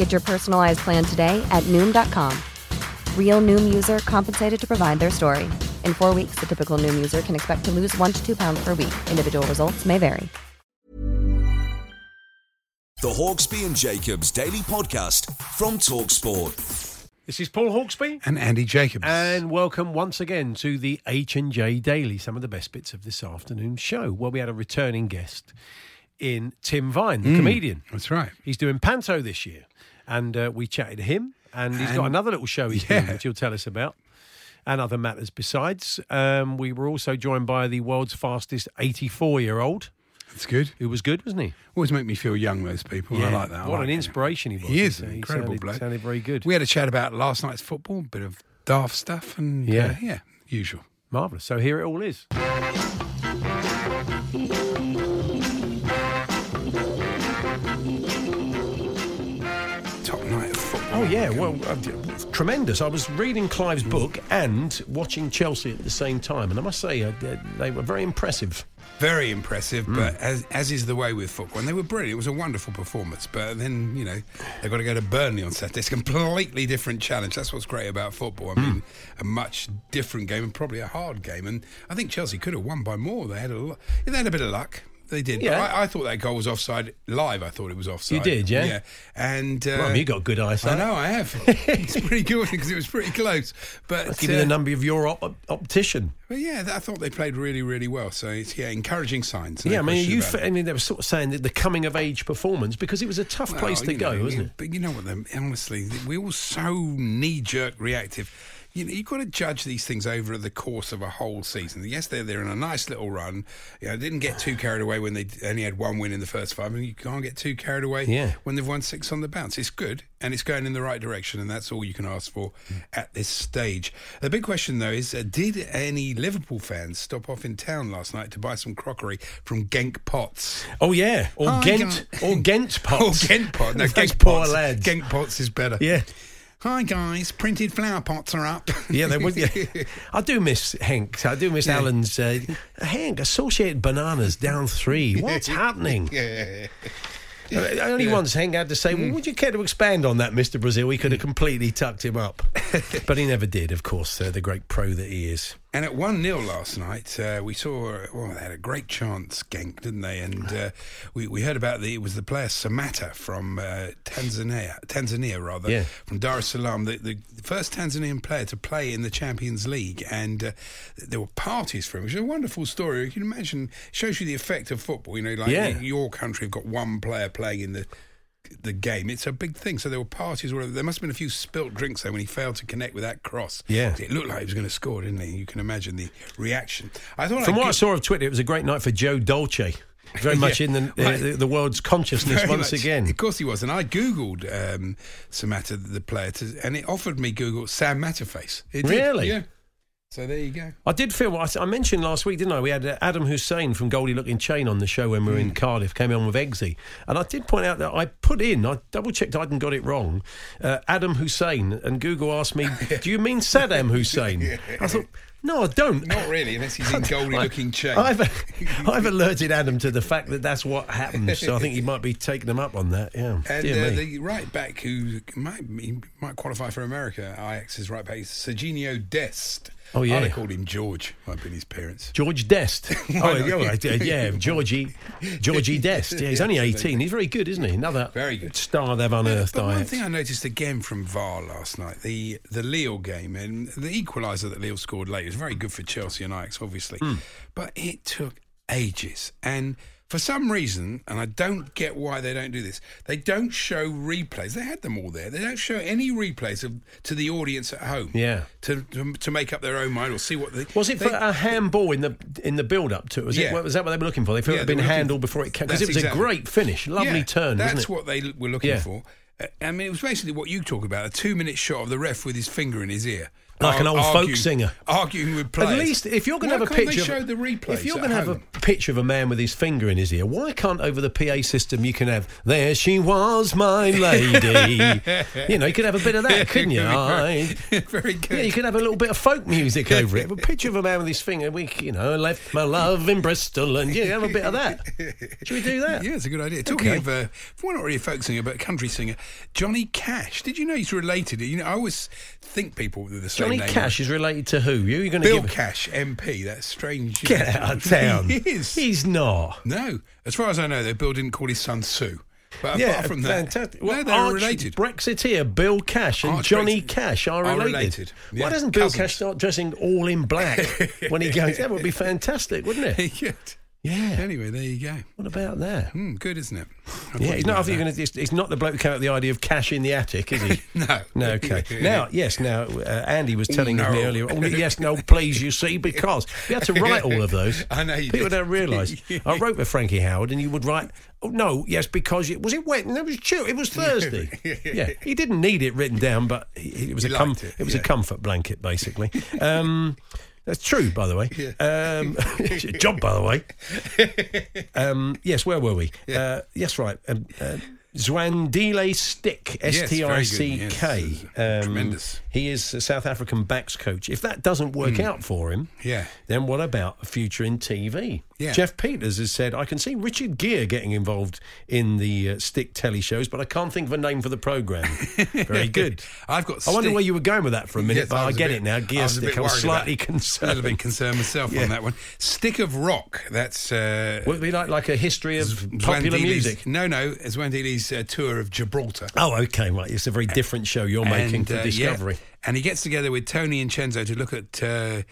Get your personalized plan today at Noom.com. Real Noom user compensated to provide their story. In four weeks, the typical Noom user can expect to lose one to two pounds per week. Individual results may vary. The Hawksbee and Jacobs Daily Podcast from Talksport. This is Paul Hawksbee. and Andy Jacobs. And welcome once again to the H and J Daily. Some of the best bits of this afternoon's show. Well, we had a returning guest in Tim Vine, the mm, comedian. That's right. He's doing Panto this year, and uh, we chatted to him. And he's got another little show he's Yeah. doing, which he'll tell us about, and other matters besides. Um, we were also joined by the world's fastest 84 year old, That's good. who was good, wasn't he? Always make me feel young, those people. I like that. I What like an it. inspiration he was. He is an incredible sounded, bloke. Sounded very good. We had a chat about last night's football, bit of daft stuff, and Yeah. uh, yeah, usual. Marvellous. So here it all is. Yeah, well, uh, tremendous. I was reading Clive's book and watching Chelsea at the same time, and I must say uh, they- were very impressive. Very impressive, Hmm. but as as is the way with football, and they were brilliant. It was a wonderful performance, but then you know they've got to go to Burnley on Saturday. It's a completely different challenge. That's what's great about football. I mean, a much different game and probably a hard game. And I think Chelsea could have won by more. They had a lo- they had a bit of luck. They did. Yeah. But I, I thought that goal was offside live. I thought it was offside. You did, yeah? Yeah. And uh, Well, you got good eyesight. I know I have. it's pretty good because it was pretty close. But Let's give you the uh, number of your op- optician. but yeah, I thought they played really, really well. So it's yeah, encouraging signs. no yeah, I mean, you. f-. I mean, they were sort of saying that the coming of age performance because it was a tough place to you go, wasn't it? But you know what? Then honestly, we're all so knee jerk reactive. You know, you've got to judge these things over the course of a whole season. Yes, they're they're in a nice little run. You know, didn't get too carried away when they only had one win in the first five, I and you can't get too carried away Yeah. when they've won six on the bounce. It's good and it's going in the right direction, and that's all you can ask for at this stage. The big question though is: uh, Did any Liverpool fans stop off in town last night to buy some crockery from Genk Pots? Oh yeah, or Hi, Ghent, guys. or Ghent pots. Gent pot. No, Genk poor pots. lads. Genk pots is better. Yeah. Hi guys, printed flower pots are up. Yeah, they would. Yeah. I do miss Hank. I do miss Yeah. Alan's. Uh, Hank, Associated Bananas down three. What's happening? yeah. Only once Hank had to say, well, would you care to expand on that, Mr. Brazil? We could have completely tucked him up. but he never did, of course, uh, the great pro that he is. And at 1 0 last night, uh, we saw, well, they had a great chance, Genk, didn't they? And uh, we, we heard about the, it was the player Samatta from uh, Tanzania, Tanzania rather, Yeah. from Dar es Salaam, the, the first Tanzanian player to play in the Champions League. And uh, there were parties for him, which is a wonderful story. You can imagine, shows you the effect of football. You know, like Yeah. your country have got one player playing in the the game. It's a big thing. So there were parties where there must have been a few spilt drinks there when he failed to connect with that cross. Yeah. It looked like he was going to score, didn't he? You can imagine the reaction. I thought From I what I saw of Twitter, it was a great night for Joe Dolce. Very much Yeah, in the, uh, right. the world's consciousness Very once much. again. Of course he was. And I Googled um, Samatta, the player, to, and it offered me Google Sam Matterface. It did, Really? Yeah. So there you go. I did feel, I I mentioned last week, didn't I? We had uh, Adam Hussein from Goldie Lookin Chain on the show when we were Hmm. in Cardiff, came on with Eggsy. And I did point out that I put in, I double checked I hadn't got it wrong, uh, Adam Hussein. And Google asked me, Do you mean Saddam Hussein? I thought, No, I don't. Not really, unless he's in Goldie Lookin Chain. I've, I've alerted Adam to the fact that that's what happened, so I think he might be taking them up on that. Yeah, And uh, the right back who might he might qualify for America, Ajax's right back is Serginho Dest. Oh, yeah. I'd called him George. Might have been his parents. George Dest. oh, yeah, yeah, Georgie, Georgie Dest. Yeah, he's only eighteen. He's very good, isn't he? Another Very good. star they've unearthed. But one thing I noticed again from VAR last night, the the Lille game and the equaliser that Lille scored late was very good for Chelsea and Ajax, obviously. Hmm. But it took ages. And for some reason, and I don't get why they don't do this, they don't show replays. They had them all there. They don't show any replays of, to the audience at home. Yeah. To, to to make up their own mind or see what they Was it they- for a handball in the in the build up to it? Was Yeah. it? Was that what they were looking for? They thought Yeah, it had been handled before it came because it was exactly- a great finish, lovely Yeah, turn, That's what they were looking Yeah. for. Uh, I mean, it was basically what you talk about—a two-minute shot of the ref with his finger in his ear, Like an old folk singer. arguing with players. At least if you're going to have a picture, of, if you're going to have home? a picture of a man with his finger in his ear, why can't over the PA system you can have "There she was, my lady"? you know, you could have a bit of that, couldn't you? I, very good. yeah, you could have a little bit of folk music over it. A picture of a man with his finger, we, you know, left my love in Bristol, and yeah, have a bit of that. Should we do that? Yeah, it's a good idea. Talking Okay. of, uh, well, not really a folk singer, but a country singer, Johnny Cash. Did you know he's related? You know, I always think people with the same Johnny name. Cash is related to who? You? You're going to Bill give? Cash, MP. That's strange. Get out of town. He is. He's not. No, as far as I know, though, Bill didn't call his son Sue. But Yeah, apart from that, fantastic. no, Well, they're Arch related. Brexiteer Bill Cash and Arch Johnny Brexit- Cash are are related. related. Why doesn't Bill cousins. Cash start dressing all in black when he goes? That would be fantastic, wouldn't it? Yeah. Anyway, there you go. What about that? Hmm, good, isn't it? I Yeah, he's not. I about think you're gonna, he's, he's not the bloke who came up with the idea of cash in the attic, is he? No. No. Okay. Now, yes. Now, uh, Andy was telling no. me earlier. Oh, yes. No. Please. You see, because we had to write all of those. I know you People did. don't realise. I wrote with Frankie Howerd, and you would write. Oh no. Yes, because it was it wet and it was chill. It was Thursday. yeah. He didn't need it written down, but he- it was He a com- it, it was a comfort blanket, basically. Um, that's true, by the way. Um, job, by the way. Um, yes, where were we? Uh, yes, right. Um, uh, Zwandile Stick, S very good, C. K. Um, Tremendous. He is a South African backs coach. If that doesn't work out for him. Yeah. then what about a future in TV? Yeah. Jeff Peters has said, I can see Richard Gere getting involved in the uh, Stick telly shows, but I can't think of a name for the programme. Very good. I've got. I wonder Stick- where you were going with that for a minute, Yes, but I, a get bit- it now. I Gear a Stick. I was slightly concerned. A little bit concerned myself Yeah. on that one. Stick of Rock. That's uh, Would it be like, like a history of popular Zwandile's- music? No, no. Zwandile's uh, tour of Gibraltar. Oh, okay, right. It's a very different show you're making for uh, yeah, Discovery. And he gets together with Tony and Chenzo to look at uh,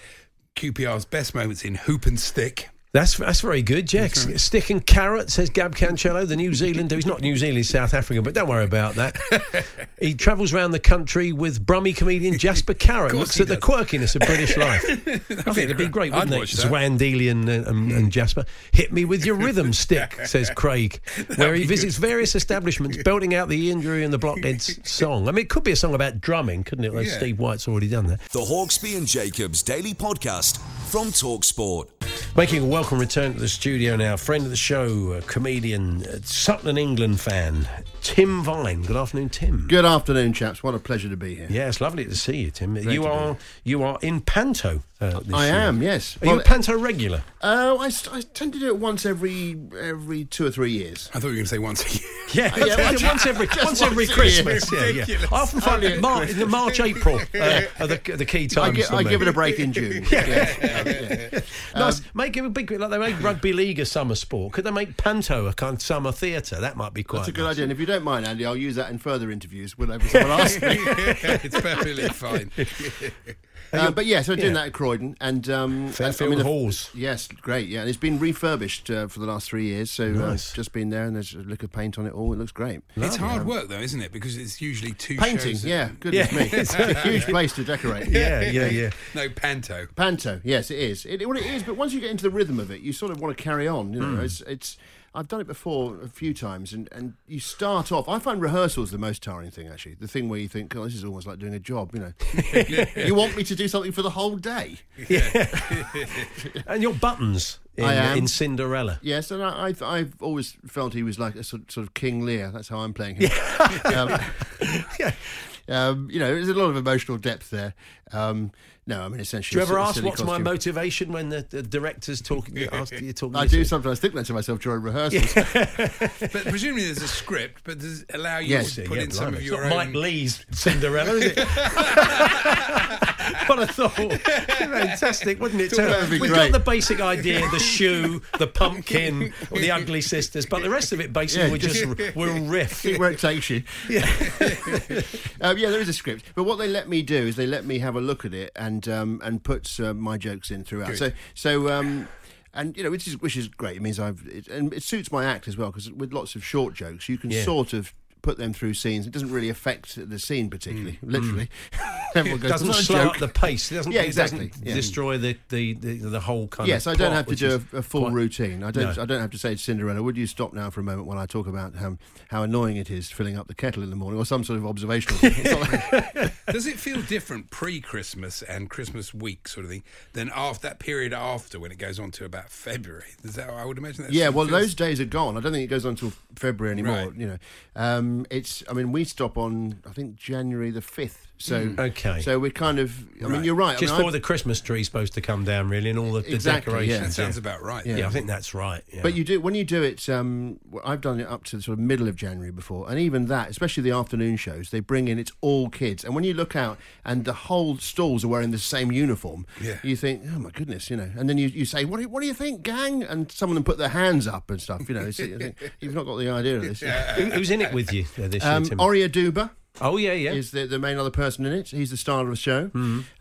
QPR's best moments in Hoop and Stick. That's that's very good, Jack. Stick and carrot says Gab Cancello, the New Zealander. He's not New Zealand, he's South African, but don't worry about that. he travels around the country with Brummy comedian Jasper Carrott. Looks he at the quirkiness of British life. I think it'd be great, I'd wouldn't it? watch that. Zwandile uh, and, and, and Jasper. Hit me with your rhythm stick, says Craig, where he be visits various establishments, belting out the Ian Dury and the blockheads song. I mean, it could be a song about drumming, couldn't it? Like Yeah. Steve White's already done that. The Hawksbee and Jacobs Daily Podcast from Talksport. Making a welcome return to the studio now, friend of the show, a comedian, uh, Sutton, England fan, Tim Vine. Good afternoon, Tim. Good afternoon, chaps. What a pleasure to be here. Yeah, it's lovely to see you, Tim. you to be are you are in Panto. Uh, this I year. am, yes. Are you a Panto regular? uh, I, I tend to do it once every every two or three years. I thought you were going to say once a year. Yeah, yeah, once, once- every just once every once a year. Christmas. Yeah, yeah. Ridiculous. I often find that Mar- in the March, April uh, are the, the key I, times. gi- for I give it a break in June. yeah. yeah, Nice. make it a big like they make rugby league a summer sport. Could they make Panto a kind of summer theatre? That might be quite. That's a good nice. idea. And if you don't mind, Andy, I'll use that in further interviews whenever someone asks me. it's perfectly fine. Uh, but yes, I'm doing Yeah. that at Croydon, and um, Fairfield I mean, the- Halls. Yes, great. Yeah, and it's been refurbished uh, for the last three years. So uh, just been there, and there's a lick of paint on it all. It looks great. It's hard work, though, isn't it? Because it's usually two Painting, shows. yeah, goodness Yeah. me, it's a huge place to decorate. Yeah, yeah, yeah. No, Panto. Panto, yes, it is. It, well, it is, but once you get into the rhythm of it, you sort of want to carry on. You know, Hmm. it's, it's. I've done it before a few times, and, and you start off. I find rehearsals the most tiring thing, actually. The thing where you think, "Oh, this is almost like doing a job." You know, you want me to do something for the whole day. Yeah. And your buttons in, I am. in Cinderella. Yes, and I, I've, I've always felt he was like a sort, sort of King Lear. That's how I'm playing him. um, Yeah. um, you know, there's a lot of emotional depth there. Um, no, I mean, essentially. Do you ever a ask silly what's my motivation when the, the director's talking? ask you talking I to do yourself? sometimes think that to myself during rehearsals. But presumably there's a script, but does it allow you Yes. to put yeah, in some blimey. of It's your not own... Mike Leigh's Cinderella, is it? what a thought! Fantastic, wouldn't it? Would We've great. got the basic idea: the shoe, the pumpkin, or the ugly sisters, but the rest of it basically Yeah, we just just- riff. It takes you. Yeah. um, yeah, there is a script, but what they let me do is they let me have a look at it and um, and put uh, my jokes in throughout. So so um, and you know, which is which is great. It means I've it, and it suits my act as well because with lots of short jokes, you can Yeah. sort of put them through scenes. It doesn't really affect the scene particularly. Literally, Everyone It goes, doesn't "That's slow joke." up the pace. It doesn't, Yeah, it doesn't exactly, yeah. destroy the, the, the, the whole kind Yes, of I don't plot, have to do a, a full quite- routine. I don't. No. I don't have to say to Cinderella, "Would you stop now for a moment while I talk about how how annoying it is filling up the kettle in the morning," or some sort of observational. thing. It's not like- Does it feel different pre-Christmas and Christmas week sort of thing than after that period after when it goes on to about February? Is that I would imagine that. yeah, well, feels- those days are gone. I don't think it goes on until February anymore. Right. You know, um, it's. I mean, we stop on I think January the fifth. So Okay. So we're kind of. I mean, you're right. I Just mean, I- before the Christmas tree's supposed to come down, really, and all the, the Exactly, yeah. decorations. That sounds about right. Yeah. I think that's right. Yeah. But you do when you do it. Um, I've done it up to the sort of middle of January before, and even that, especially the afternoon shows, they bring in it's all kids, and when you look out and the whole stalls are wearing the same uniform, Yeah. you think, oh my goodness, you know, and then you, you say, what do you, what do you think, gang? And some of them put their hands up and stuff, you know. it's- you think, You've not got the idea of this. Who- who's in it with you uh, this Um, year, Tim? Oria Duba oh yeah, yeah. is the, the main other person in it. He's the star of the show,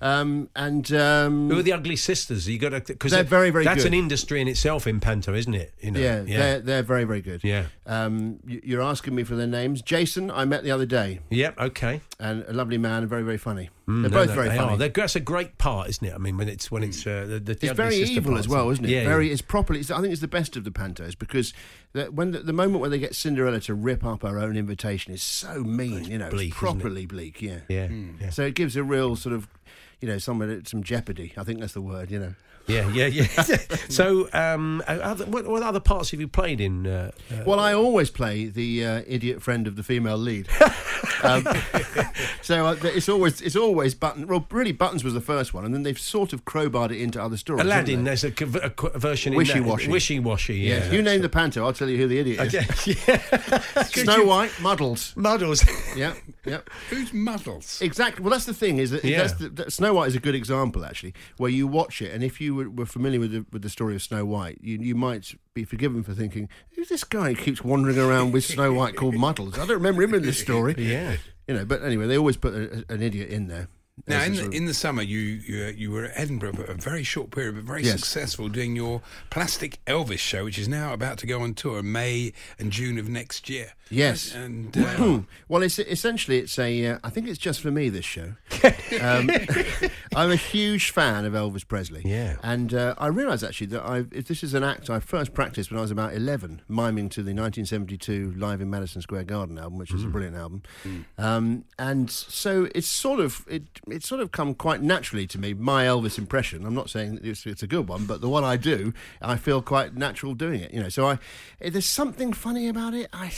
um, and um, Who are the ugly sisters? You got to because They're very, very That's good. an industry in itself in panto, isn't it? You know, yeah, yeah, they're they're very very good. Yeah. um, you- you're asking me for their names. Jason, I met the other day. Yep, okay. and a lovely man very very funny. Mm, They're no, both no, very they funny. Are. They're, that's a great part, isn't it? I mean, when it's when it's uh, the, the, it's very evil parts as well, isn't it? Yeah, very. yeah. It's properly. It's, I think it's the best of the pantos because the, when the, the moment when they get Cinderella to rip up her own invitation is so mean. You know, bleak, it's properly bleak. Yeah. Yeah, yeah. So it gives a real sort of, you know, some some jeopardy. I think that's the word. You know. Yeah, yeah, yeah. so, um, uh, other, what, what other parts have you played in? Uh, uh, Well, I always play the uh, idiot friend of the female lead. um, so uh, it's always it's always button. Well, really, buttons was the first one, and then they've sort of crowbarred it into other stories. Aladdin, they? there's a, co- a co- version in Wishee Washee. Wishy-washy, yeah. Yes. You name the panto, I'll tell you who the idiot is. Okay, yeah. Snow White, Muddles. Muddles. Yeah, yeah. Who's Muddles? Exactly. Well, that's the thing. Is that Yeah. that's the, that Snow White is a good example actually, where you watch it, and if you were, were familiar with the, with the story of Snow White, you you might be forgiven for thinking, "Who's this guy who keeps wandering around with Snow White called Muddles?" I don't remember him in this story. Yeah. You know, but anyway, they always put a, an idiot in there. Now, in sort the, of- in the summer, you, you uh, you were at Edinburgh for a very short period, but very Yes. successful, doing your Plastic Elvis show, which is now about to go on tour May and June of next year. Yes. and uh, well, it's essentially it's a. Uh, I think it's just for me this show. um, I'm a huge fan of Elvis Presley. Yeah. and uh, I realise actually that I if this is an act I first practiced when I was about 11, miming to the 1972 Live in Madison Square Garden album, which is a brilliant album. Um, and so it's sort of it it's sort of come quite naturally to me my Elvis impression. I'm not saying it's, it's a good one, but the one I do, I feel quite natural doing it. You know, so I eh, there's something funny about it. I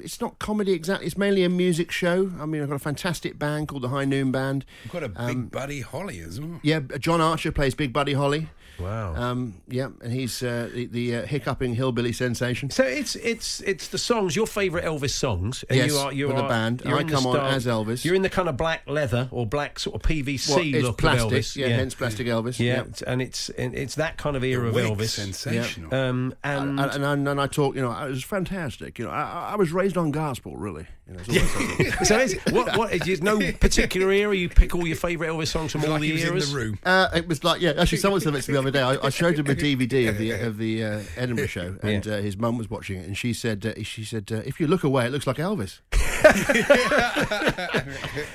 it's not comedy exactly. It's mainly a music show. I mean, I've got a fantastic band called the High Noon Band. you've got a um, big buddy Holly as well. Yeah, John Archer plays Big Buddy Holly. Wow. Um, yeah, and he's uh, the, the uh, hiccuping hillbilly sensation. So it's it's it's the songs, your favourite Elvis songs, and Yes, you are you with the are band. you're I in the come on style- as Elvis. You're in the kind of black leather or black sort of PVC Well, it's look plastic, of Elvis. yeah, hence plastic Elvis. Yeah, yeah. it's- and it's and it's that kind of era of Elvis. sensational. Um, and, And, and, and, and I talk, you know, it was fantastic. You know, I, I was raised on gospel, really. You know, it's all that sort of- so is, what what is no particular era? You pick all your favourite Elvis songs from all like the he was eras. in the room. Uh, it was like, yeah, actually, someone said it to me the other day. I, I showed him a DVD of the of the uh, Edinburgh show, and Yeah. uh, his mum was watching it, and she said, uh, she said, uh, if you look away, it looks like Elvis.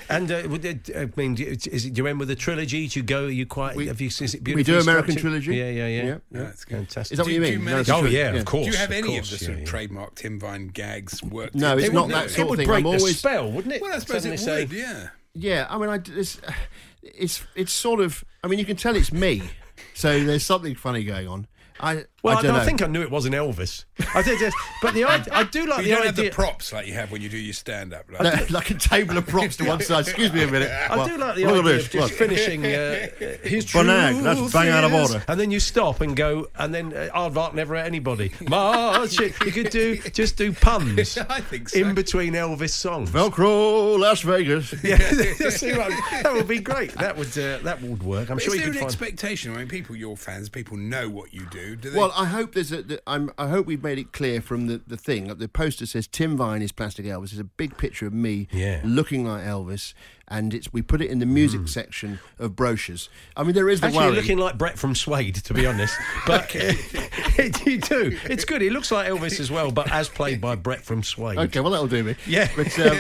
And uh, would it, I mean, do you- is it, do you remember the trilogy? Do you go? Are you quite? We- have you, is it We do American structured? trilogy. Yeah, yeah, yeah. Yeah, Yeah, that's good. Fantastic. Is that what Do- you do mean? you No, manage Oh yeah, of course. Do you have of any course, of the yeah, sort of yeah. trademark Tim Vine gags worked? No, it's not that it sort of would thing. break I'm the spell, wouldn't it? Well, I suppose Suddenly it say- would. Yeah. Yeah, I mean, I, it's, it's it's sort of. I mean, you can tell it's me, so there's something funny going on. I Well, I I, don't think I knew it wasn't Elvis. I did, just, but the idea, I do like But the you don't have the props like you have when you do your stand up. Like, No, like a table of props to one side. Excuse me a minute. I Well, do like the idea this. of just Look. finishing uh, his Banag, that's truth bang out of order. and then you stop and go, and then uh, Aardvark never hurt anybody. March. You could do just do puns I think so. in between Elvis songs. Velcro, Las Vegas. Yeah, see what I'm- that would be great. That would uh, that would work. I'm But sure is you there could an find. expectation? I mean, people, your fans, people know what you do. do they? Well, I hope there's a. I'm, I hope we've made it clear from the, the thing. The poster says Tim Vine is Plastic Elvis. There's a big picture of me Yeah. looking like Elvis, and it's we put it in the music section of brochures. I mean, there is the. Actually, worry. you're looking like Brett from Suede, to be honest. But you do. It's good. It looks like Elvis as well, but as played by Brett from Suede. Okay, well that'll do me. Yeah. but um,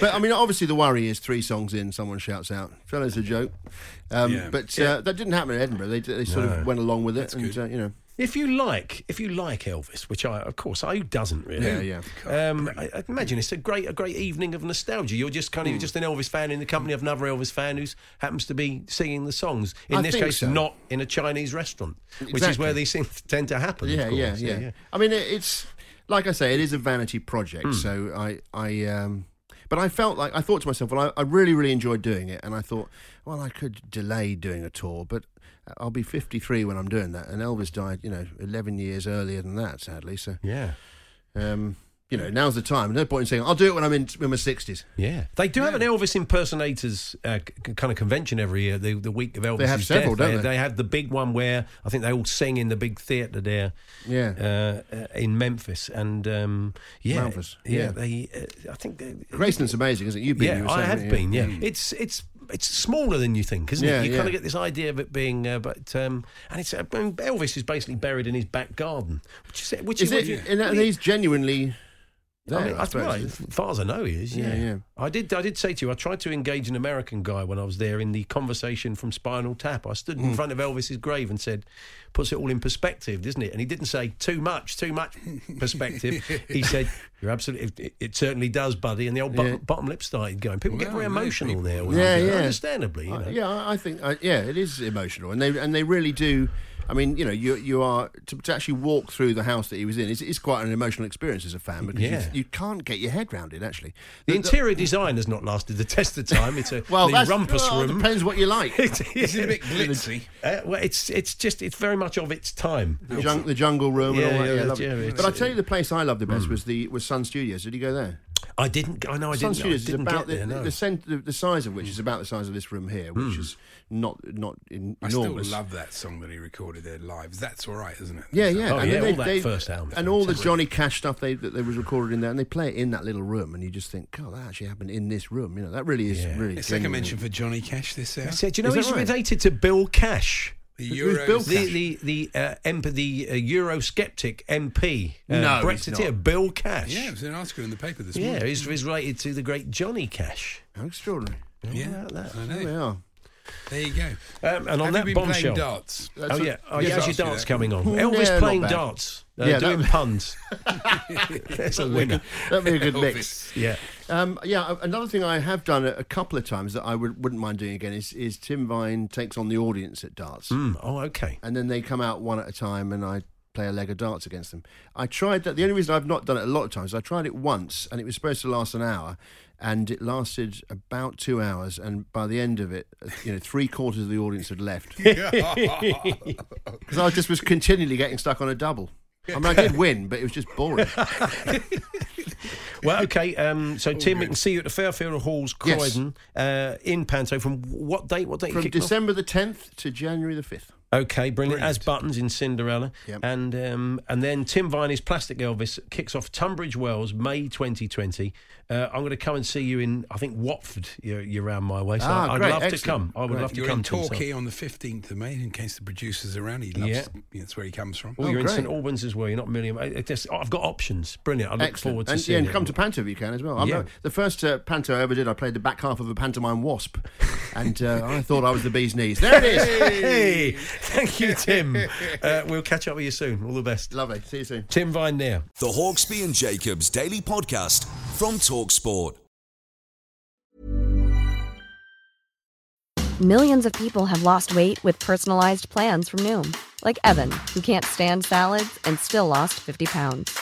but I mean, obviously the worry is three songs in, someone shouts out, "Fella's a joke," um, Yeah. but uh, that didn't happen in Edinburgh. They they sort of went along with it, and uh, you know, If you like, if you like Elvis, which I, of course, who doesn't really? Yeah, yeah. Um, I, I imagine it's a great, a great evening of nostalgia. You're just Hmm. kind of just an Elvis fan in the company of another Elvis fan who happens to be singing the songs. In I this think case, so. not in a Chinese restaurant, which is Exactly. where these things tend to happen. of yeah, yeah, course. yeah, I mean, it, it's like I say, it is a vanity project. Hmm. So I, I, um, but I felt like I thought to myself, well, I, I really, really enjoyed doing it, and I thought, well, I could delay doing a tour, but I'll be 53 when I'm doing that, and Elvis died, you know, 11 years earlier than that, sadly. So, yeah. um, you know, now's the time. No point in saying I'll do it when I'm in, in my 60s. Yeah, they do have an Elvis impersonators uh, c- kind of convention every year. The, the week of Elvis. They have several, death. don't they? They have the big one where I think they all sing in the big theatre there. Yeah. uh, uh, in Memphis, and um, yeah, Memphis, yeah, yeah. they. Uh, I think. They, Graceland's amazing, isn't it? You've been. yeah, were I have haven't been. you? Yeah, it's it's it's smaller than you think, isn't Yeah, it? You yeah. kind of get this idea of it being, uh, but um, and it's uh, I mean, Elvis is basically buried in his back garden, which is which Is is. it? And and he's genuinely there. I mean, I right. As far as I know, he is. Yeah. Yeah, yeah. I did. I did say to you, I tried to engage an American guy when I was there in the conversation from Spinal Tap. I stood in front of Elvis's grave and said, "Puts it all in perspective, doesn't it?" And he didn't say too much, too much perspective. he said, "You're absolutely. It, it certainly does, buddy." And the old bottom, Yeah. bottom lip started going. People get very emotional there. Yeah, you do it, yeah. Understandably, you know. yeah, I I think uh, yeah, it is emotional, and they and they really do. I mean, you know, you you are to, to actually walk through the house that he was in. It's, it's quite an emotional experience as a fan because Yeah. you, you can't get your head round it. Actually, The interior design has not lasted the test of time. It's a well, the that's rumpus well, room. depends what you like. It Is it a bit glitzy? Uh, well, it's it's just it's very much of its time. The, jung- the jungle room Yeah, and all that. yeah, Yeah, yeah, lovely. but I tell you, the place I loved the best was the was Sun Studios. Did you go there? I didn't. I know. I Sun didn't. I Studios is didn't about get there. the, no. the, cent- the, the size of which is about the size of this room here, which hmm. is not not in, I still love that song that he recorded there live. That's all right, isn't it? Yeah, yeah, Oh, and yeah, then all that first album and all the. Johnny Cash stuff they that they was recorded in there, and they play it in that little room, and you just think, God, that actually happened in this room. You know, that really is Yeah. really. A second genuine. mention for Johnny Cash this hour. I said, you know, Is he's right? related to Bill Cash. The Who's Euros. Bill The Cash? the the uh, MP, the uh, Eurosceptic MP, uh, No, he's Brexiteer, not. Bill Cash. Yeah, it was an article in the paper this yeah, morning. he's, he's related to the great Johnny Cash. How extraordinary! Yeah, about that? I There know. are. There you go. Um, and on Have that you been bombshell. playing darts? Oh yeah, a- oh yes, yeah, how's your you darts that. coming on? Elvis not playing darts, uh, Yeah, doing that- puns. There's a winner. That'd be a good mix. Yeah. Um, yeah, another thing I have done a, a couple of times that I would, wouldn't mind doing again is, is Tim Vine takes on the audience at darts, Mm, oh, okay. and then they come out one at a time, and I play a leg of darts against them. I tried that. The only reason I've not done it a lot of times, I tried it once, and it was supposed to last an hour, and it lasted about two hours. And by the end of it, you know, three quarters of the audience had left because I just was continually getting stuck on a double. I mean, I did win, but it was just boring. Well, okay. Um, so Tim, we can see you at the Fairfield Halls, Yes. Croydon, uh, in Panto. From what date? What date? From kicked off? December the 10th to January the 5th. Okay, brilliant. As buttons in Cinderella, Yep. and um, and then Tim Viney's Plastic Elvis kicks off Tunbridge Wells, May 2020. Uh, I'm going to come and see you in, I think Watford. You're, you're around my way, so Ah, I'd great, love to come. I would Great. love to You're come in to him, so- Torquay on the 15th of May, in case the producer's are around. He loves Yeah. yeah. That's where he comes from. Oh, Oh, you're in. St Albans as well. You're not a million. I- I just, I've got options. Brilliant. I look Excellent. forward to and, yeah, seeing and it. come to Panto if you can as well. I'm Yeah. not- the first uh, Panto I ever did, I played the back half of a pantomime wasp, and uh, I thought I was the bee's knees. There it is. Hey, thank you, Tim. Uh, we'll catch up with you soon. All the best. Lovely. See you soon. Tim Vine there. The Hawksbee and Jacobs Daily Podcast from Talksport. Millions of people have lost weight with personalized plans from Noom, like Evan, who can't stand salads and still lost 50 pounds.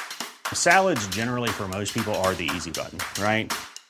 Salads, generally, for most people, are the easy button, right?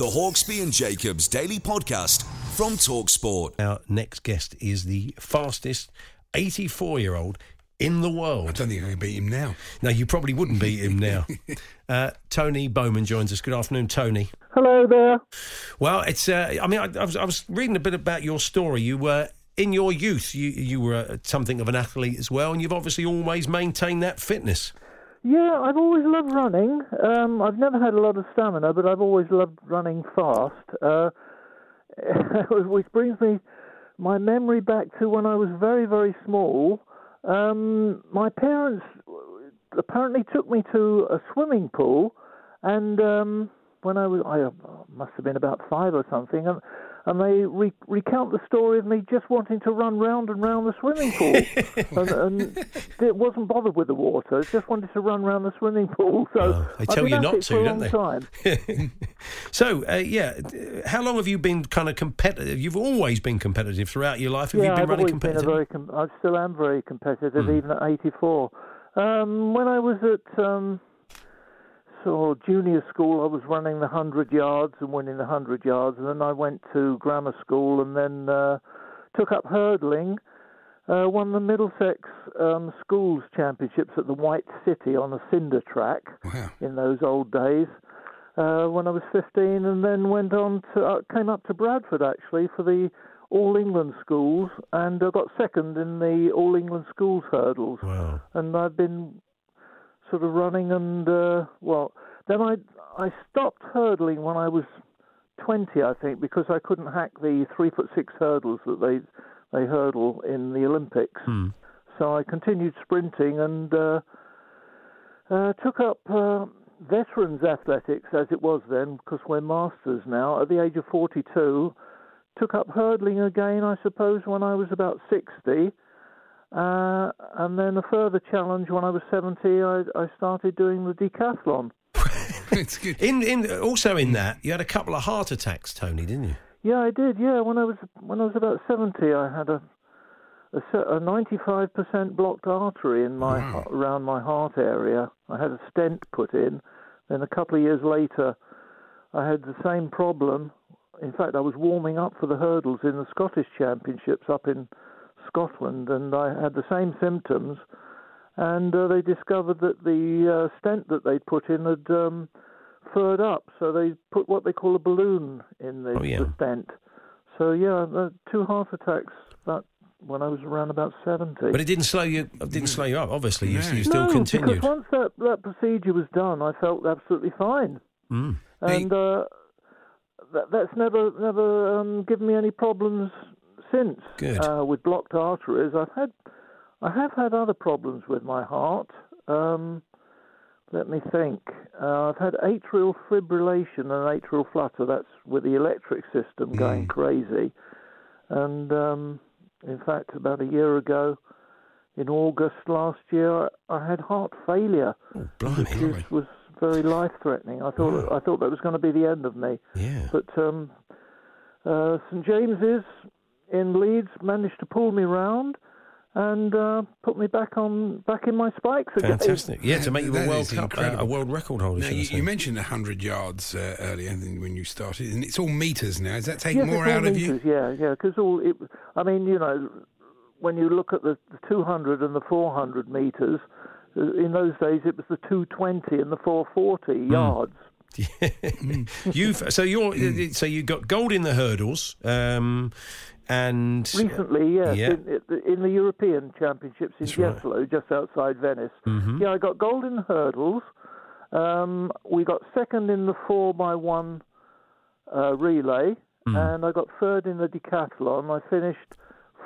The Hawksbee and Jacobs Daily Podcast from Talksport. Our next guest is the fastest 84 year old in the world. I don't think I can beat him now. No, you probably wouldn't beat him now. uh, Tony Bowman joins us. Good afternoon, Tony. Hello there. Well, it's. Uh, I mean, I, I, was, I was reading a bit about your story. You were in your youth. You you were uh, something of an athlete as well, and you've obviously always maintained that fitness. Yeah, I've always loved running. Um, I've never had a lot of stamina, but I've always loved running fast. Uh, which brings me my memory back to when I was very, very small. Um, my parents apparently took me to a swimming pool, and um, when I was, I must have been about five or something, and, and they re- recount the story of me just wanting to run round and round the swimming pool, and, and it wasn't bothered with the water, it just wanted to run round the swimming pool. So Oh, they tell you not to, don't they? Time. So, uh, yeah, how long have you been kind of competitive? You've always been competitive throughout your life. Have yeah, you been I've running been competitive? very. Com- I still am very competitive, Hmm. even at 84. Um, when I was at um, so junior school, I was running the 100 yards and winning the 100 yards, and then I went to grammar school and then uh, took up hurdling. Uh, won the Middlesex um, Schools Championships at the White City on a cinder track Wow. in those old days uh, when I was 15, and then went on to uh, came up to Bradford actually for the All England Schools, and uh, got second in the All England Schools hurdles. Wow. And I've been sort of running, and uh, well, then I I stopped hurdling when I was 20, I think, because I couldn't hack the three foot six hurdles that they they hurdle in the Olympics. So I continued sprinting and uh, uh, took up uh, veterans athletics as it was then, because we're masters now. At the age of 42, took up hurdling again, I suppose, when I was about 60. Uh, and then a further challenge when I was 70, I, I started doing the decathlon. it's good. In in also in that you had a couple of heart attacks, Tony, didn't you? Yeah, I did. Yeah, when I was when I was about seventy, I had a a ninety-five percent blocked artery in my Wow. around my heart area. I had a stent put in. Then a couple of years later, I had the same problem. In fact, I was warming up for the hurdles in the Scottish Championships up in Scotland, and I had the same symptoms. And uh, they discovered that the uh, stent that they'd put in had um, furred up, so they put what they call a balloon in the, Oh, yeah. the stent. So yeah, the two heart attacks that when I was around about seventy. But it didn't slow you. It didn't slow you up. Obviously, you, No. you still no, continued. because once that that procedure was done, I felt absolutely fine, Mm. and uh, that, that's never never um, given me any problems since. Uh, with blocked arteries, I've had I have had other problems with my heart. Um, let me think. Uh, I've had atrial fibrillation and atrial flutter. That's with the electric system going crazy. And um, in fact, about a year ago, in August last year, I had heart failure, Oh, blimey. which is, was very life-threatening. I thought I thought that was going to be the end of me. Yeah. But um, uh, St James's in Leeds managed to pull me round, and uh, put me back on back in my spikes again. Fantastic. Yeah, to make you a World Cup, uh, a world record holder. Now, you, say. you mentioned 100 yards uh, earlier when you started, and it's all meters now. Does that take Yes, more it's all out of you? Yeah, yeah, because all it. I mean, you know, when you look at the, the 200 and the 400 meters, uh, in those days it was the 220 and the 440 Hmm. yards. You've so you're Hmm. so you got gold in the hurdles, um, and Recently, yes, Yeah. in, in the European Championships in That's right. Jesolo, just outside Venice. Mhm. Yeah, I got gold in hurdles. Um, we got second in the four by one uh, relay, Hmm. and I got third in the decathlon. I finished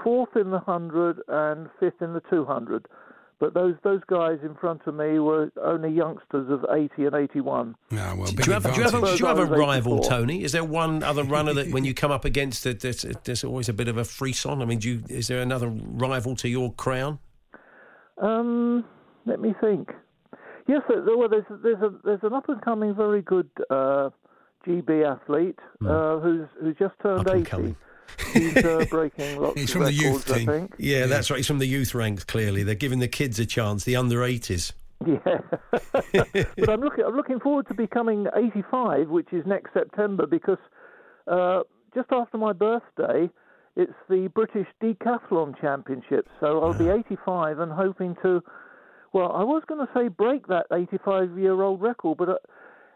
fourth in the hundred and fifth in the two hundred. But those those guys in front of me were only youngsters of eighty and eighty one. Ah, well, do you have, do you have, a, do you have a I was rival, 84. Tony? Is there one other runner that when you come up against it, there's, there's always a bit of a frisson? I mean, do you, is there another rival to your crown? Um, let me think. Yes, well, there's there's a there's an up and coming very good uh, GB athlete uh, who's who's just turned Hmm. Up and eighty. coming. He's uh, breaking lots He's of from the records, youth I team. think. Yeah, that's right. He's from the youth ranks. Clearly, they're giving the kids a chance. The under 80s. Yeah, but I'm looking I'm looking forward to becoming 85, which is next September, because uh, just after my birthday, it's the British Decathlon Championships. So I'll be 85 and hoping to. Well, I was going to say break that 85 year old record, but uh,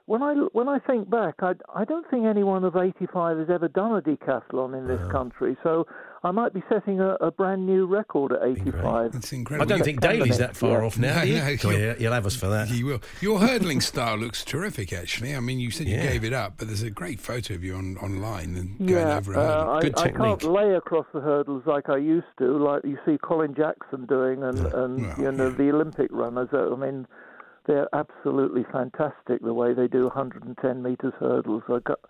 when I when I think back, I I don't think anyone of 85 has ever done a decathlon in this country. So I might be setting a, a brand new record at 85. That's incredible. I don't You- think Daley's that far Yeah. off now. No, you? no, you're- yeah, you'll have us for that. You will. Your hurdling style looks terrific, actually. I mean, you said you Yeah. gave it up, but there's a great photo of you on online and going Yeah, over a hurdle. uh, I, Good I can't lay across the hurdles like I used to, like you see Colin Jackson doing, and and Well, you know yeah. the Olympic runners. uh, I mean, they're absolutely fantastic the way they do 110 meters hurdles. I got,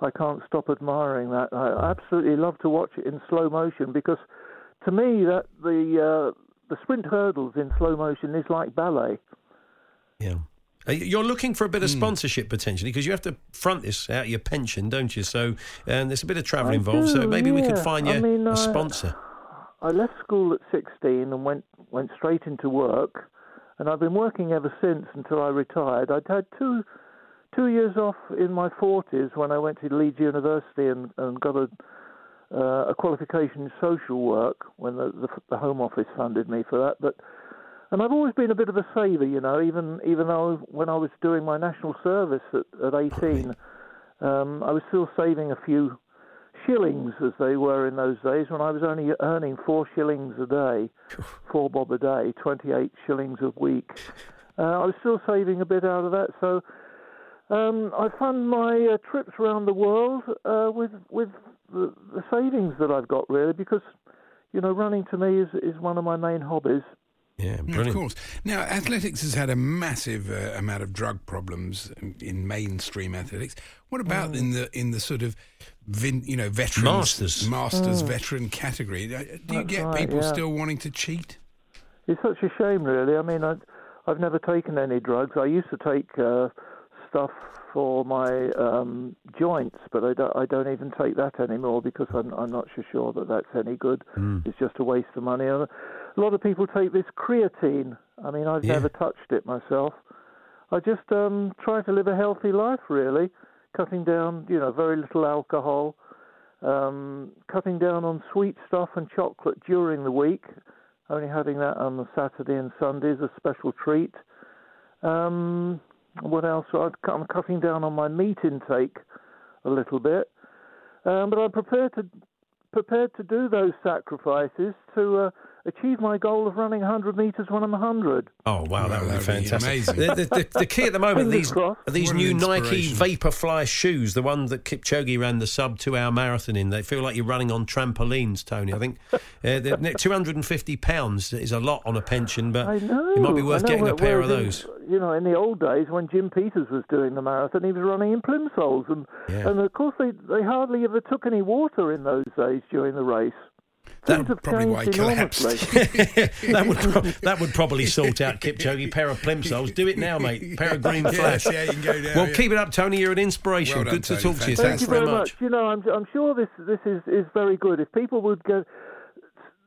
I can't stop admiring that. I absolutely love to watch it in slow motion because, to me, that the uh, the sprint hurdles in slow motion is like ballet. Yeah. Uh, You're looking for a Hmm. bit of sponsorship potentially because you have to front this out of your pension, don't you? So um, there's a bit of travel I involved. so do, maybe we could yeah. find I you mean, a I- sponsor. I left school at 16 and went went straight into work, and I've been working ever since until I retired. I'd had two two years off in my 40s when I went to Leeds University and, and got a uh, a qualification in social work when the, the the Home Office funded me for that. But and I've always been a bit of a saver, you know. Even even though when I was doing my national service at, at 18, um, I was still saving a few shillings as they were in those days when I was only earning four shillings a day, four bob a day, 28 shillings a week. Uh, I was still saving a bit out of that, so um, I fund my uh, trips around the world uh, with with the, the savings that I've got really because you know running to me is is one of my main hobbies. Yeah, Yeah, brilliant. Of course. Now, athletics has had a massive uh, amount of drug problems in, in mainstream athletics. What about in the in the sort of vin, you know veterans Masters. masters veteran category? Uh, Do you That's get right, people yeah. still wanting to cheat? It's such a shame, really. I mean, I, I've never taken any drugs. I used to take uh, stuff for my um, joints, but I don't, I don't even take that anymore because I'm, I'm not so sure that that's any good. It's just a waste of money. A lot of people take this creatine. I mean, I've Yeah. never touched it myself. I just um, try to live a healthy life, really, cutting down, you know, very little alcohol, um, cutting down on sweet stuff and chocolate during the week, only having that on the Saturday and Sunday is a special treat. Um, what else? I'm cutting down on my meat intake a little bit, um, but I'm prepared to prepared to do those sacrifices to uh, achieve my goal of running 100 meters when I'm 100. Oh wow, that would be that'd be fantastic. amazing. The, the, the, the key at the moment these are these What new Nike inspiration. Vaporfly shoes, the one that Kipchoge ran the sub two hour marathon in. They feel like you're running on trampolines, Tony. I think uh, 250 pounds is a lot on a pension, but I know. it might be worth know, getting a pair of those. In, you know, in the old days when Jim Peters was doing the marathon, he was running in plimsolls, and Yeah. and of course they they hardly ever took any water in those days during the race. That- Things have Probably why he collapsed. that would pro- that would probably sort out Kipchoge. Pair of plimsolls. Do it now, mate. Pair of green flash. yes, yeah, you can go down. Well, yeah. keep it up, Tony. You're an inspiration. Well done, Good to Tony. talk to you. Thank Thank Thanks you very much. You know, I'm I'm sure this this is is very good. If people would go.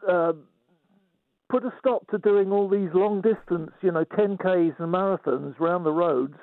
Uh, put a stop to doing all these long distance, you know, 10Ks and marathons round the roads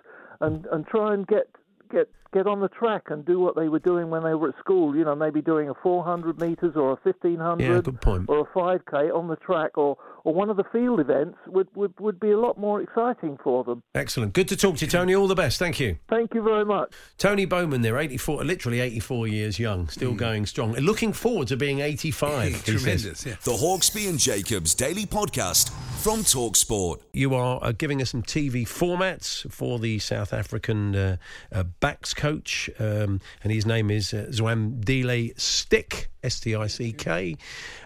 and, and try and get get get on the track and do what they were doing when they were at school. You know, maybe doing a 400 meters or a 1500 Yeah, good point. or a 5k on the track or, or one of the field events would, would, would be a lot more exciting for them. Excellent. Good to talk to you, Tony. All the best. Thank you. Thank you very much. Tony Bowman there, 84, literally 84 years young, still going strong. Looking forward to being 85. he. Tremendous, yeah. The Hawksbee and Jacobs Daily Podcast from Talksport. You are uh, giving us some TV formats for the South African uh, uh, backs coach, um, and his name is uh, Zwandile Stick, S T I C K.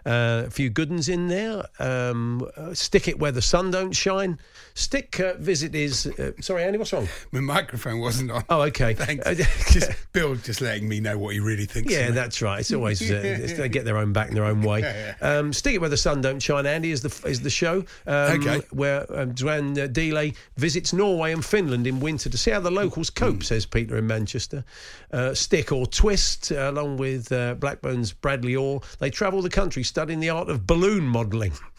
Uh, a few good ones in there. Um, uh, stick it where the sun don't shine. Stick uh, visit is. Uh, sorry, Andy, what's wrong? My microphone wasn't on. Oh, okay. Thanks. Uh, just Bill just letting me know what he really thinks. Yeah, that's right. It's always uh, it's- they get their own back in their own way. Um, Stick it where the sun don't shine. Andy is the is the show. Um, Okay. Where um, uh, Delay visits Norway and Finland in winter to see how the locals cope. Says Peter in Manchester. Uh, stick or twist, uh, along with uh, Blackburn's Bradley Orr, they travel the country studying the art of balloon modelling.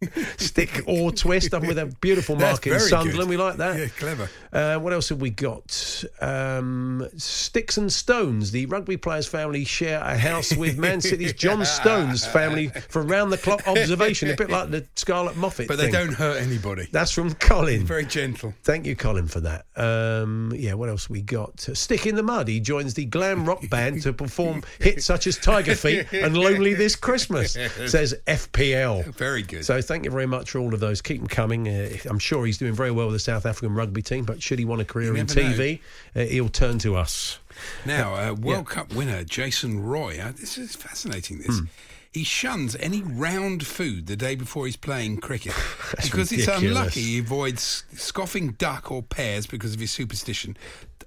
Stick or twist, done with a beautiful mark in Sunderland. good. We like that. Yeah, clever. Uh, what else have we got? Um, Sticks and Stones. The rugby players' family share a house with Man City's John Stones family for round the clock observation. A bit like the Scarlett Moffatt. But they thing. don't hurt anybody. That's from Colin. Very gentle. Thank you, Colin, for that. Um, yeah, what else we got? Stick in the Mud. He joins the glam rock band to perform hits such as Tiger Feet and Lonely This Christmas, says FPL. Very good. So thank you very much for all of those. Keep them coming. Uh, I'm sure he's doing very well with the South African rugby team, but should he want a career in TV, uh, he'll turn to us. Now, uh, World Cup winner Jason Roy. Uh, this is fascinating. This. Hmm. He shuns any round food the day before he's playing cricket because it's unlucky. He avoids scoffing duck or pears because of his superstition.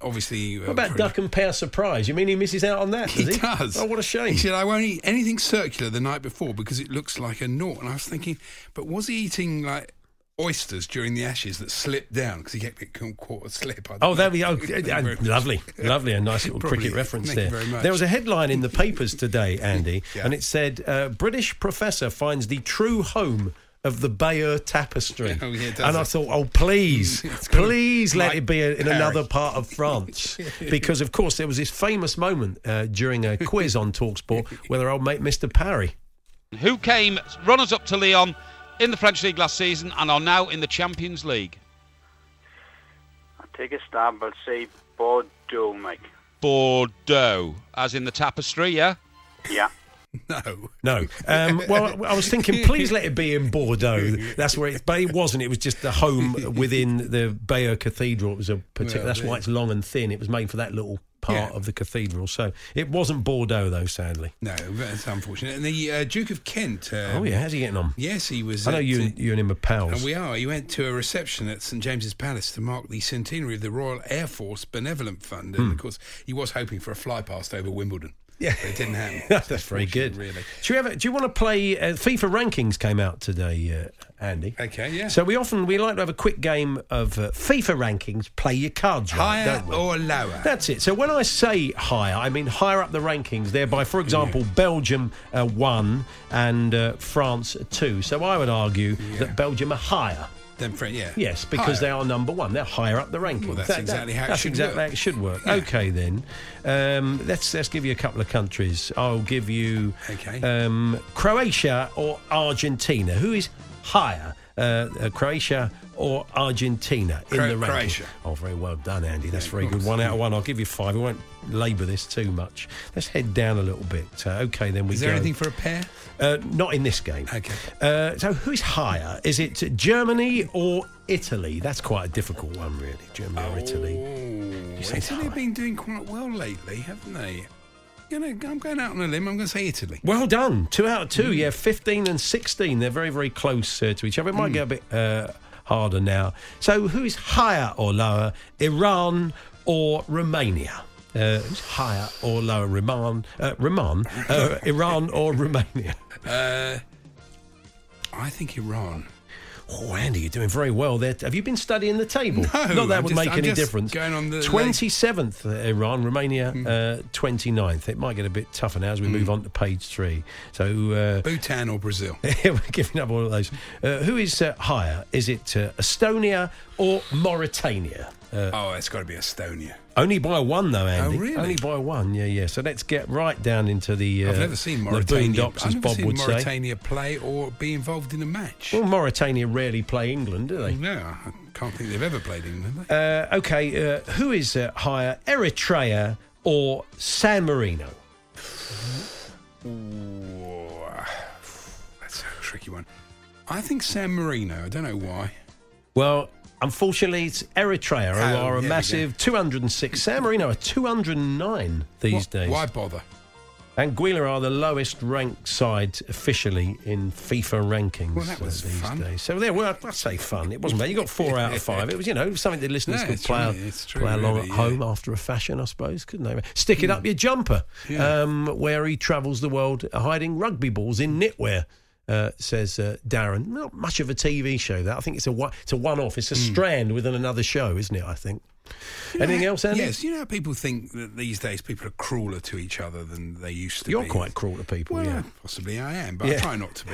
Obviously, uh, What about duck and pear surprise? You mean he misses out on that? He Does he, does. Oh, what a shame. He said, "I won't eat anything circular the night before because it looks like a naught." And I was thinking, but was he eating like oysters during the Ashes that slipped down because he kept it caught a slip? Oh, there we go. Thank you very much. lovely, lovely, a nice little Probably. cricket reference there. you very much. There was a headline in the papers today, Andy, Yeah. and it said uh, British professor finds the true home of the Bayeux tapestry. Oh, yeah, it and I it? thought, oh, please, please let like it be in Paris. another part of France. because, of course, there was this famous moment uh, during a quiz on Talksport where their old mate Mr. Parry who came runners up to Lyon in the French League last season and are now in the Champions League. I'll take a stab. I'll say Bordeaux, Mike. Bordeaux, as in the tapestry, yeah? Yeah. No. No. Um, well, I was thinking, please let it be in Bordeaux. That's where it, but it wasn't. It was just the home within the Bayeux Cathedral. It was a particular. Well, that's why it's long and thin. It was made for that little part Yeah. of the cathedral. So it wasn't Bordeaux, though. Sadly. No, that's unfortunate. And the uh, Duke of Kent. Uh, oh yeah, how's he getting on? Yes, he was. I know you, uh, and, you and him are pals. And we are. He went to a reception at St James's Palace to mark the centenary of the Royal Air Force Benevolent Fund. And Hmm. of course, he was hoping for a fly past over Wimbledon. Yeah. But it didn't happen. That's very good. Really. Do you ever? Do you want to play? Uh, FIFA rankings came out today, uh, Andy. Okay, yeah. So we often we like to have a quick game of uh, FIFA rankings. Play your cards right, Higher don't we? or lower? That's it. So when I say higher, I mean higher up the rankings. Thereby, for example, Belgium uh, one and uh, France two. So I would argue that Belgium are higher. Then, friend, yeah. Yes, because they are number one. They're higher up the ranking. Well, that's exactly how it that's should exactly work. how it should work. Yeah. Okay, then. Um, let's let's give you a couple of countries. I'll give you Okay. um, Croatia or Argentina. Who is higher, uh, uh, Croatia or Argentina in Cro- the ranking? Croatia. Oh, very well done, Andy. That's Yeah, very good. One out of one. I'll give you five. We won't labour this too much. Let's head down a little bit. Uh, okay, then we Is there go. anything for a pair? Uh, not in this game. Okay. Uh, so who's higher? Is it Germany or Italy? That's quite a difficult one, really. Germany or Italy? Oh, say Italy have been doing quite well lately, haven't they? You know, I'm going out on a limb. I'm going to say Italy. Well done. Two out of two. Mm. Yeah, 15 and 16. They're very, very close uh, to each other. It might Mm. get a bit uh, harder now. So who's higher or lower? Iran or Romania? Uh, higher or lower? Raman, uh, Raman, uh, Iran or Romania? Uh, I think Iran. Oh, Andy, you're doing very well there. Have you been studying the table? No, Not that I'm would just- make I'm any difference. going on the- 27th, uh, Iran, Romania, Hmm. uh, 29th. It might get a bit tougher now as we move on to page three. So, uh, Bhutan or Brazil? we're giving up all of those. Uh, who is uh, higher? Is it uh, Estonia or Mauritania? Uh, oh, it's got to be Estonia. only by one, though, Andy. Oh, really? Only by one, yeah, yeah. So let's get right down into the. Uh, I've never seen Mauritania. boondocks, I've never Bob seen would say. Mauritania play or be involved in a match. Well, Mauritania rarely play England, do they? No, I can't think they've ever played England. have they? Uh, okay, uh, who is uh, higher, Eritrea or San Marino? Ooh, that's a tricky one. I think San Marino. I don't know why. Well, unfortunately, it's Eritrea who Oh, are a we massive 206. San Marino are 209 these days. Why bother? Anguilla are the lowest ranked side officially in FIFA rankings Well, that was these fun. days. So there, well, I say fun. It wasn't bad. You got four out of five. It was, you know, something the listeners No, could it's play, true, it's true, play along really, at yeah. home after a fashion, I suppose, couldn't they? Stick it up your jumper, Yeah. um, where he travels the world hiding rugby balls in knitwear. Uh, says uh, Darren. Not much of a TV show. That I think it's a one, it's a one-off. It's a Hmm. strand within another show, isn't it? I think. Anything else, Andy? Yes, you know how people think that these days people are crueler to each other than they used to You're be. quite cruel to people. Well, yeah. possibly I am, but Yeah. I try not to be.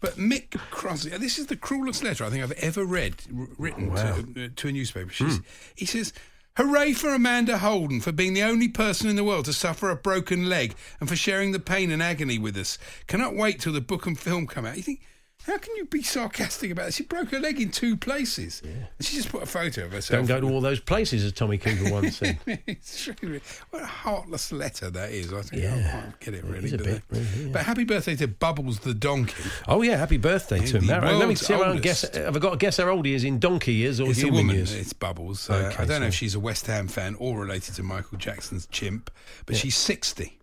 But Mick Crossley, this is the cruelest letter I think I've ever read, r- written Wow. to, uh, to a newspaper. She's, He says, Hooray for Amanda Holden for being the only person in the world to suffer a broken leg and for sharing the pain and agony with us. Cannot wait till the book and film come out. You think, how can you be sarcastic about this? She broke her leg in two places. And she just put a photo of herself. Don't go to all those places, as Tommy Cooper once said. it's true. What a heartless letter that is. I think I can't get it really. a but, bit, really, yeah. but happy birthday to Bubbles the donkey. Oh yeah, happy birthday to him. Let me see. Around guess. oldest. Have I got to guess how old he is in donkey years or It's a human woman. years? It's Bubbles. Uh, Okay, I don't know if she's a West Ham fan or related to Michael Jackson's chimp, but Yeah. she's 60.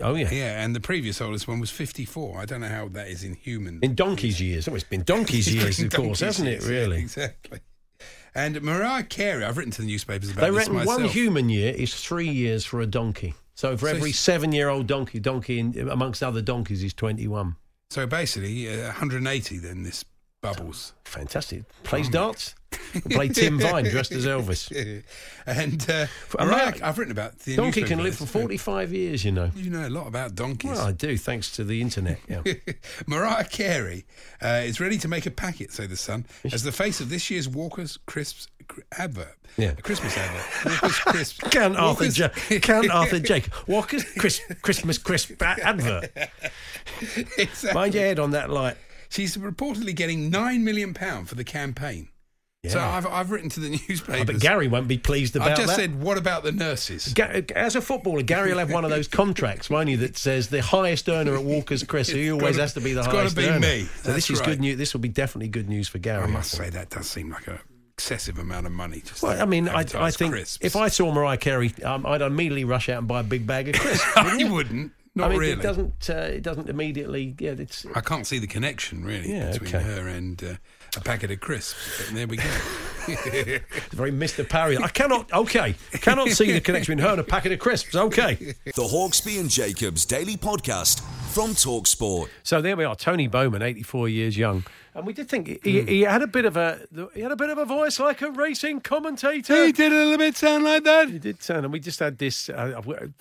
Oh yeah. Yeah, and the previous oldest one was 54. I don't know how that is in human. In donkey's years. Oh, it's been donkey's years, of course, hasn't it? Really. exactly. And Mariah Carey, I've written to the newspapers about They this reckon myself. one human year is three years for a donkey. So for So every seven-year-old donkey, donkey in, amongst other donkeys is twenty-one. So basically, uh, 180 then, this Bubbles. Fantastic. Plays darts. Play Tim Vine dressed as Elvis. and uh, Mariah, I've written about the Donkey can live for forty-five years. You know. You know a lot about donkeys. Well, I do, thanks to the internet. Yeah. Mariah Carey uh, is ready to make a packet, say the Sun, as the face of this year's Walker's Crisps advert. Yeah. A Christmas advert. Walker's Crisps. Count Arthur, ja- Count Arthur Jake. Walker's Chris, Christmas crisp advert. Exactly. Mind your head on that light. She's reportedly getting nine million pound for the campaign. So I've, I've written to the newspapers. I bet Gary won't be pleased about that. I've just that. said, what about the nurses? Ga- As a footballer, Gary will have one of those contracts, won't he, that says the highest earner at Walker's Chris, he always gotta- has to be the it's gotta highest be earner. me. So this is right. good news. This will be definitely good news for Gary. I must say that does seem like a excessive amount of money. Just Well, I mean, I, I think crisps. if I saw Mariah Carey, um, I'd immediately rush out and buy a big bag of crisps. I wouldn't, not I mean, really. it doesn't. Uh, it doesn't immediately. Yeah, it's I can't see the connection really Yeah, between okay. her and uh, a packet of crisps. But there we go. very Mr. Parry. I cannot. Okay, cannot see the connection between her and a packet of crisps. Okay. The Hawksbee and Jacobs Daily Podcast from Talksport. So there we are. Tony Bowman, eighty-four years young, and we did think he, Hmm. he had a bit of a he had a bit of a voice like a racing commentator. he did a little bit sound like that. He did sound, and we just had this uh,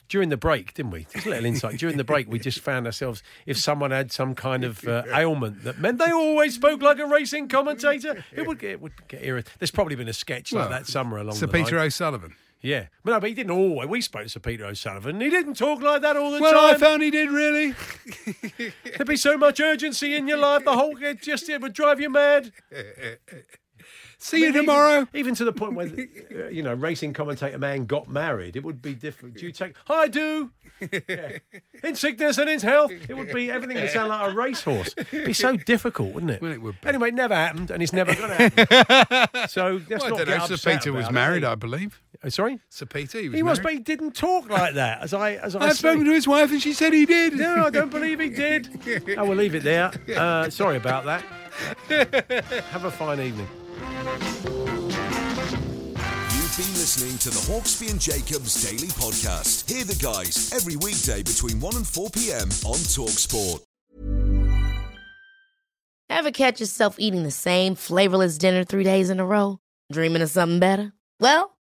during the break, didn't we? Just a little insight. During the break, we just found ourselves if someone had some kind of uh, ailment that meant they always spoke like a racing commentator, it would get it would get irritating. There's probably been a sketch like that somewhere along Sir the Peter line. O'Sullevan. Yeah, but no, but he didn't always. We spoke to Sir Peter O'Sullevan. He didn't talk like that all the time. Well, I found he did really. There'd be so much urgency in your life. The whole it just it would drive you mad. See you I mean, even- tomorrow. Even, to the point where, uh, you know, racing commentator man got married, it would be different. Do you take, I do. Yeah. In sickness and in health, it would be everything would sound like a racehorse. It'd be so difficult, wouldn't it? Well, it would be. Anyway, it never happened, and it's never going to happen. so let's Well, I don't get know. Sir Peter was about it, married, eh? I believe. Uh, Sorry, Sir Peter, he was. he was, but he didn't talk like that. As I, as I I've spoken to his wife, and she said he did. No, I don't believe he did. I will leave it there. Uh, sorry about that. Have a fine evening. You've been listening to the Hawksbee and Jacobs Daily Podcast. Hear the guys every weekday between 1 and 4 p.m. on Talksport. Ever catch yourself eating the same flavorless dinner three days in a row? Dreaming of something better? Well,